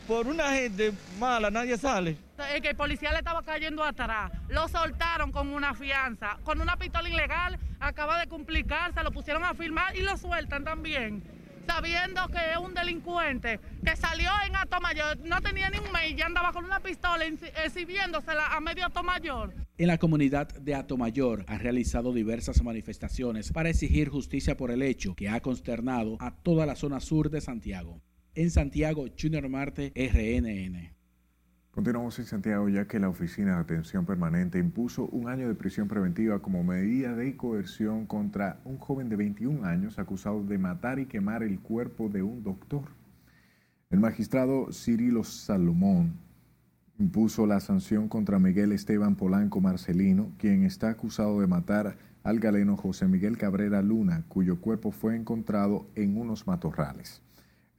Por una gente mala nadie sale. Que el policía le estaba cayendo atrás. Lo soltaron con una fianza. Con una pistola ilegal acaba de complicarse, lo pusieron a firmar y lo sueltan también. Sabiendo que es un delincuente que salió en Atomayor, no tenía ni un mes, ya andaba con una pistola exhibiéndosela a medio Atomayor. En la comunidad de Atomayor han realizado diversas manifestaciones para exigir justicia por el hecho que ha consternado a toda la zona sur de Santiago. En Santiago, Junior Marte, RNN. Continuamos en Santiago ya que la Oficina de Atención Permanente impuso un año de prisión preventiva como medida de coerción contra un joven de 21 años acusado de matar y quemar el cuerpo de un doctor. El magistrado Cirilo Salomón impuso la sanción contra Miguel Esteban Polanco Marcelino, quien está acusado de matar al galeno José Miguel Cabrera Luna, cuyo cuerpo fue encontrado en unos matorrales.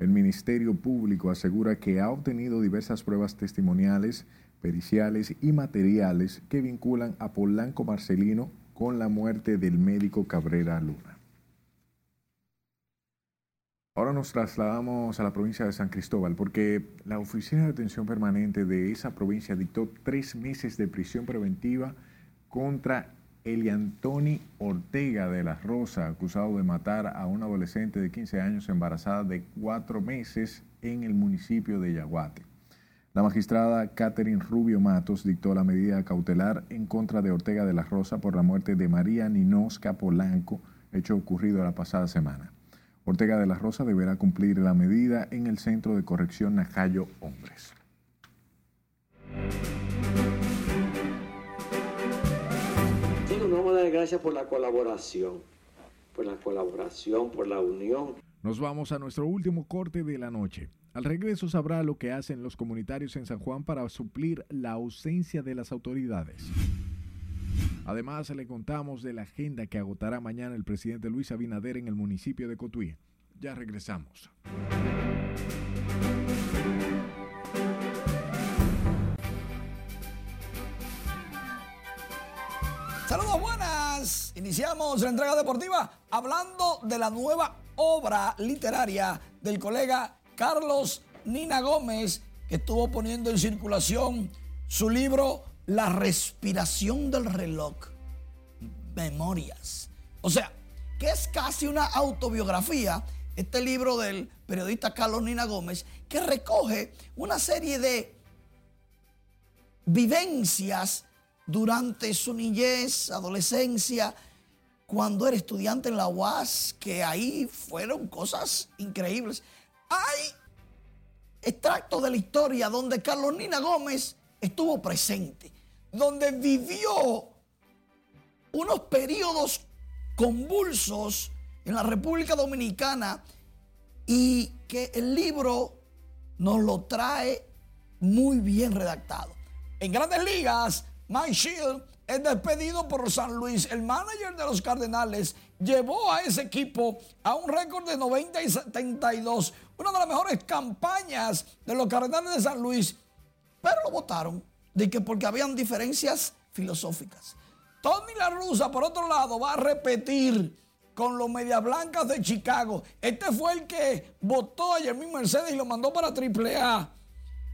El Ministerio Público asegura que ha obtenido diversas pruebas testimoniales, periciales y materiales que vinculan a Polanco Marcelino con la muerte del médico Cabrera Luna. Ahora nos trasladamos a la provincia de San Cristóbal porque la Oficina de Atención Permanente de esa provincia dictó tres meses de prisión preventiva contra Eliantoni Ortega de la Rosa, acusado de matar a una adolescente de 15 años embarazada de cuatro meses en el municipio de Yaguate. La magistrada Catherine Rubio Matos dictó la medida cautelar en contra de Ortega de la Rosa por la muerte de María Ninosca Polanco, hecho ocurrido la pasada semana. Ortega de la Rosa deberá cumplir la medida en el Centro de Corrección Najayo Hombres. Gracias por la colaboración, por la colaboración, por la unión. Nos vamos a nuestro último corte de la noche. Al regreso sabrá lo que hacen los comunitarios en San Juan para suplir la ausencia de las autoridades. Además, le contamos de la agenda que agotará mañana el presidente Luis Abinader en el municipio de Cotuí. Ya regresamos. Iniciamos la entrega deportiva hablando de la nueva obra literaria del colega Carlos Nina Gómez, que estuvo poniendo en circulación su libro La respiración del reloj. Memorias. O sea, que es casi una autobiografía, este libro del periodista Carlos Nina Gómez, que recoge una serie de vivencias durante su niñez, adolescencia, cuando era estudiante en la UAS, que ahí fueron cosas increíbles. Hay extractos de la historia donde Carlos Nina Gómez estuvo presente, donde vivió unos periodos convulsos en la República Dominicana y que el libro nos lo trae muy bien redactado. En grandes ligas, Mike Shield es despedido por San Luis. El manager de los Cardenales llevó a ese equipo a un récord de 90 y 72. Una de las mejores campañas de los Cardenales de San Luis. Pero lo votaron de que porque habían diferencias filosóficas. Tony La Russa, por otro lado, va a repetir con los Medias Blancas de Chicago. Este fue el que votó a Jermín Mercedes y lo mandó para AAA.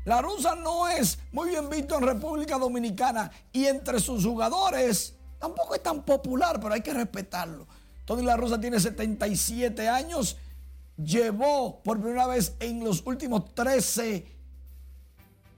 La rusa no es muy bien visto en República Dominicana y entre sus jugadores tampoco es tan popular, pero hay que respetarlo. Tony La Rusa tiene 77 años, llevó por primera vez en los últimos 13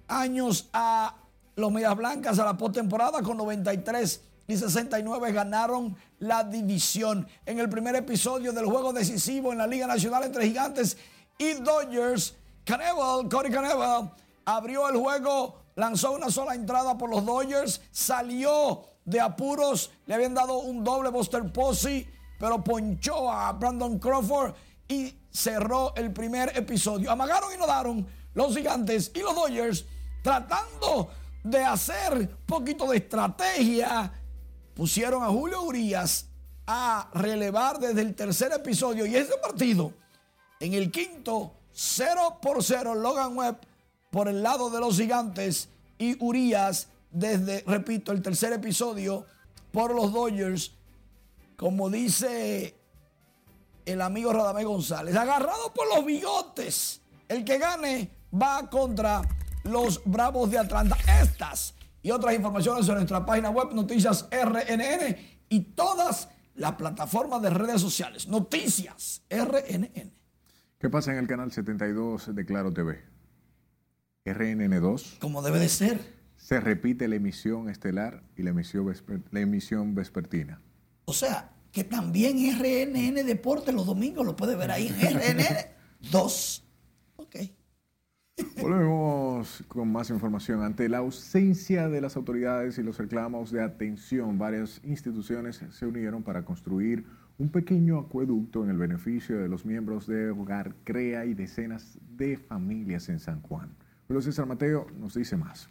años a los Medias Blancas a la postemporada con 93 y 69 ganaron la división. En el primer episodio del juego decisivo en la Liga Nacional entre Gigantes y Dodgers, Caneval, Corey Caneval, abrió el juego, lanzó una sola entrada por los Dodgers, salió de apuros, le habían dado un doble Buster Posey, pero ponchó a Brandon Crawford y cerró el primer episodio. Amagaron y no daron los gigantes y los Dodgers tratando de hacer poquito de estrategia. Pusieron a Julio Urias a relevar desde el tercer episodio y ese partido en el quinto 0 por 0 Logan Webb por el lado de los gigantes y Urias desde, repito, el tercer episodio por los Dodgers, como dice el amigo Radamé González, agarrado por los bigotes. El que gane va contra los Bravos de Atlanta. Estas y otras informaciones en nuestra página web Noticias RNN y todas las plataformas de redes sociales. Noticias RNN. ¿Qué pasa en el canal 72 de Claro TV? RNN2. Como debe de ser. Se repite la emisión estelar y la emisión, vesper, la emisión vespertina. O sea, que también RNN Deporte los domingos lo puede ver ahí en RNN2. Ok. Volvemos con más información. Ante la ausencia de las autoridades y los reclamos de atención, varias instituciones se unieron para construir un pequeño acueducto en el beneficio de los miembros de Hogar Crea y decenas de familias en San Juan. Julio César Mateo nos dice más.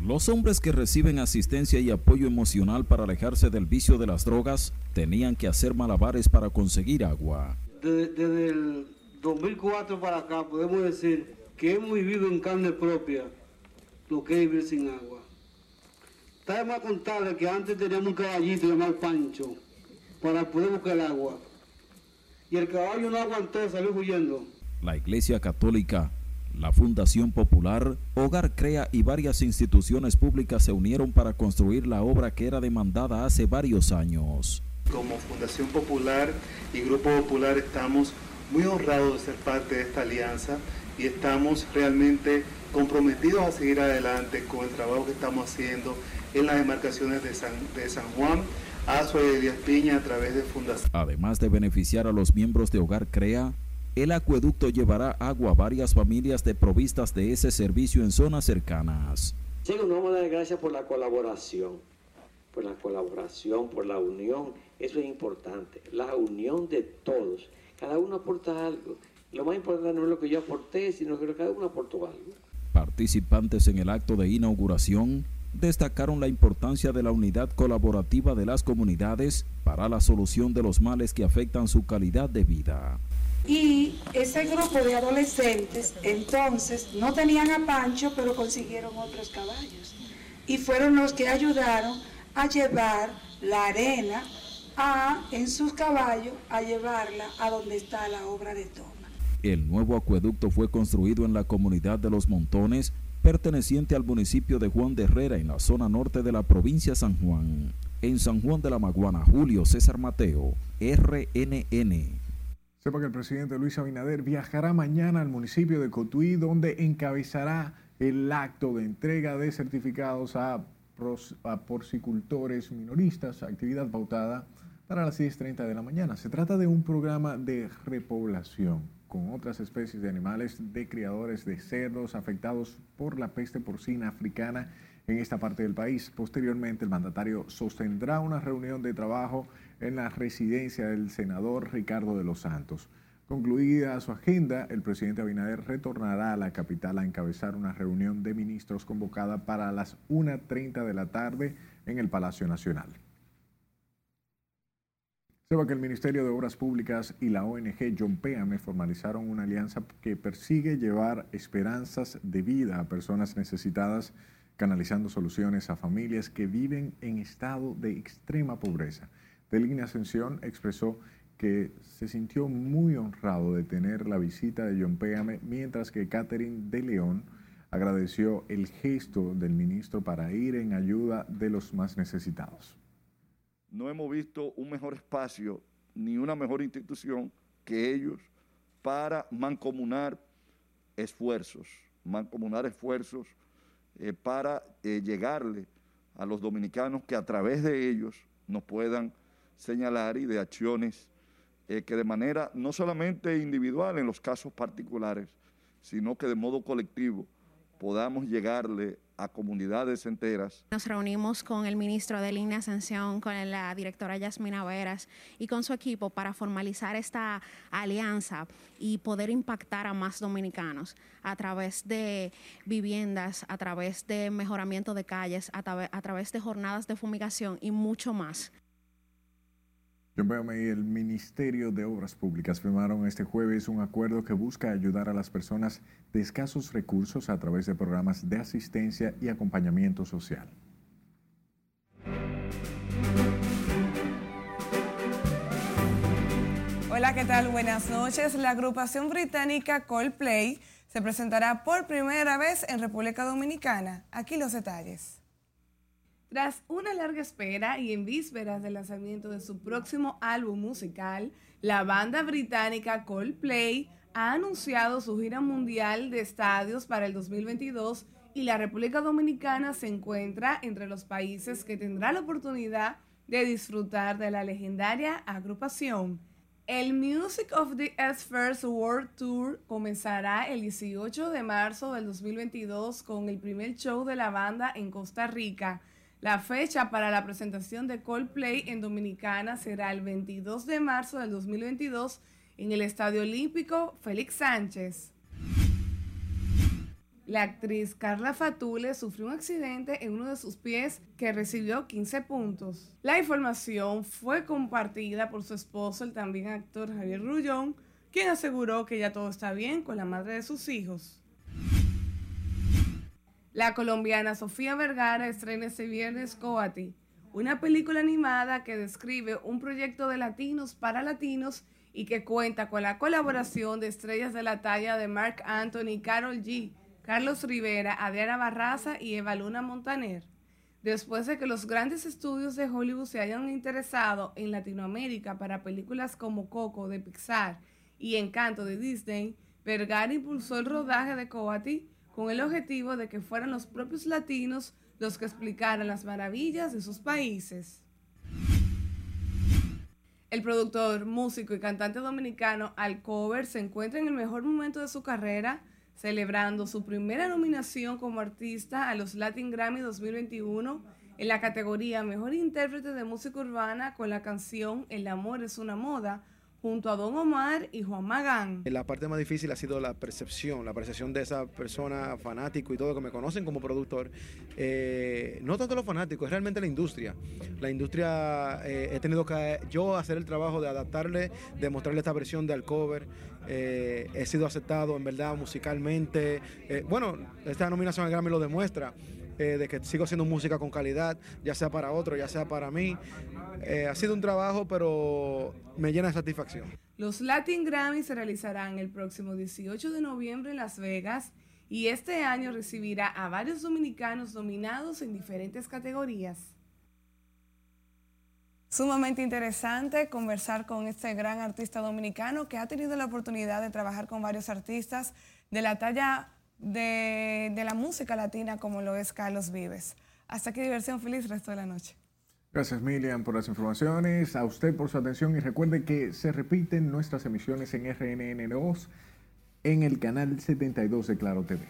Los hombres que reciben asistencia y apoyo emocional para alejarse del vicio de las drogas tenían que hacer malabares para conseguir agua. Desde, desde el 2004 para acá podemos decir que hemos vivido en carne propia lo que es vivir sin agua. Estamos a contarle que antes teníamos un caballito llamado Pancho para poder buscar agua. Y el caballo no aguantó, salió huyendo. La Iglesia Católica, la Fundación Popular, Hogar Crea y varias instituciones públicas se unieron para construir la obra que era demandada hace varios años. Como Fundación Popular y Grupo Popular estamos muy honrados de ser parte de esta alianza y estamos realmente comprometidos a seguir adelante con el trabajo que estamos haciendo en las demarcaciones de San, de San Juan, Azua y Díaz Piña a través de Fundación. Además de beneficiar a los miembros de Hogar Crea, el acueducto llevará agua a varias familias de provistas de ese servicio en zonas cercanas. Chicos, nos vamos a dar gracias por la colaboración, por la colaboración, por la unión. Eso es importante, la unión de todos. Cada uno aporta algo. Lo más importante no es lo que yo aporté, sino que cada uno aportó algo. Participantes en el acto de inauguración destacaron la importancia de la unidad colaborativa de las comunidades para la solución de los males que afectan su calidad de vida. Y ese grupo de adolescentes entonces no tenían a Pancho, pero consiguieron otros caballos. Y fueron los que ayudaron a llevar la arena a, en sus caballos a llevarla a donde está la obra de toma. El nuevo acueducto fue construido en la comunidad de Los Montones, perteneciente al municipio de Juan de Herrera, en la zona norte de la provincia San Juan. En San Juan de la Maguana, Julio César Mateo, RNN. Sepa que el presidente Luis Abinader viajará mañana al municipio de Cotuí, donde encabezará el acto de entrega de certificados a, porcicultores minoristas, actividad pautada para las 6.30 de la mañana. Se trata de un programa de repoblación con otras especies de animales de criadores de cerdos afectados por la peste porcina africana en esta parte del país. Posteriormente, el mandatario sostendrá una reunión de trabajo en la residencia del senador Ricardo de los Santos. Concluida su agenda, el presidente Abinader retornará a la capital a encabezar una reunión de ministros convocada para las 1.30 de la tarde en el Palacio Nacional. Sepa que el Ministerio de Obras Públicas y la ONG John Péame formalizaron una alianza que persigue llevar esperanzas de vida a personas necesitadas, canalizando soluciones a familias que viven en estado de extrema pobreza. Deligna Ascensión expresó que se sintió muy honrado de tener la visita de John Péame, mientras que Catherine de León agradeció el gesto del ministro para ir en ayuda de los más necesitados. No hemos visto un mejor espacio ni una mejor institución que ellos para mancomunar esfuerzos, mancomunar esfuerzos eh, para eh, llegarle a los dominicanos que a través de ellos nos puedan señalar y de acciones eh, que de manera no solamente individual en los casos particulares, sino que de modo colectivo podamos llegarle a comunidades enteras. Nos reunimos con el ministro de Línea Ascensión, con la directora Yasmina Veras y con su equipo para formalizar esta alianza y poder impactar a más dominicanos a través de viviendas, a través de mejoramiento de calles, a, a través de jornadas de fumigación y mucho más. Péame y el Ministerio de Obras Públicas firmaron este jueves un acuerdo que busca ayudar a las personas de escasos recursos a través de programas de asistencia y acompañamiento social. Hola, ¿qué tal? Buenas noches. La agrupación británica Coldplay se presentará por primera vez en República Dominicana. Aquí los detalles. Tras una larga espera y en vísperas del lanzamiento de su próximo álbum musical, la banda británica Coldplay ha anunciado su gira mundial de estadios para el 2022 y la República Dominicana se encuentra entre los países que tendrá la oportunidad de disfrutar de la legendaria agrupación. El Music of the Earth First World Tour comenzará el 18 de marzo del 2022 con el primer show de la banda en Costa Rica la fecha para la presentación de Coldplay en Dominicana será el 22 de marzo del 2022 en el Estadio Olímpico Félix Sánchez. La actriz Carla Fatule sufrió un accidente en uno de sus pies que recibió 15 puntos. La información fue compartida por su esposo, el también actor Javier Rullón, quien aseguró que ya todo está bien con la madre de sus hijos. La colombiana Sofía Vergara estrena este viernes Coati, una película animada que describe un proyecto de latinos para latinos y que cuenta con la colaboración de estrellas de la talla de Mark Anthony, Carol G., Carlos Rivera, Adriana Barraza y Eva Luna Montaner. Después de que los grandes estudios de Hollywood se hayan interesado en Latinoamérica para películas como Coco de Pixar y Encanto de Disney, Vergara impulsó el rodaje de Coati con el objetivo de que fueran los propios latinos los que explicaran las maravillas de sus países. El productor, músico y cantante dominicano Alcover se encuentra en el mejor momento de su carrera, celebrando su primera nominación como artista a los Latin Grammy 2021 en la categoría Mejor Intérprete de Música Urbana con la canción El amor es una moda, junto a Don Omar y Juan Magán. La parte más difícil ha sido la percepción, la percepción de esa persona fanático y todo que me conocen como productor. Eh, no tanto los fanáticos, es realmente la industria. La industria, eh, he tenido que yo hacer el trabajo de adaptarle, de mostrarle esta versión del cover. Eh, he sido aceptado en verdad musicalmente. bueno, esta nominación al Grammy lo demuestra. De que sigo haciendo música con calidad, ya sea para otro, ya sea para mí. Eh, ha sido un trabajo, pero me llena de satisfacción. Los Latin Grammy se realizarán el próximo 18 de noviembre en Las Vegas y este año recibirá a varios dominicanos nominados en diferentes categorías. Sumamente interesante conversar con este gran artista dominicano que ha tenido la oportunidad de trabajar con varios artistas de la talla de, de la música latina como lo es Carlos Vives. Hasta aquí diversión feliz resto de la noche. Gracias, Milian, por las informaciones, a usted por su atención y recuerde que se repiten nuestras emisiones en RNN2 en el canal 72 de Claro TV.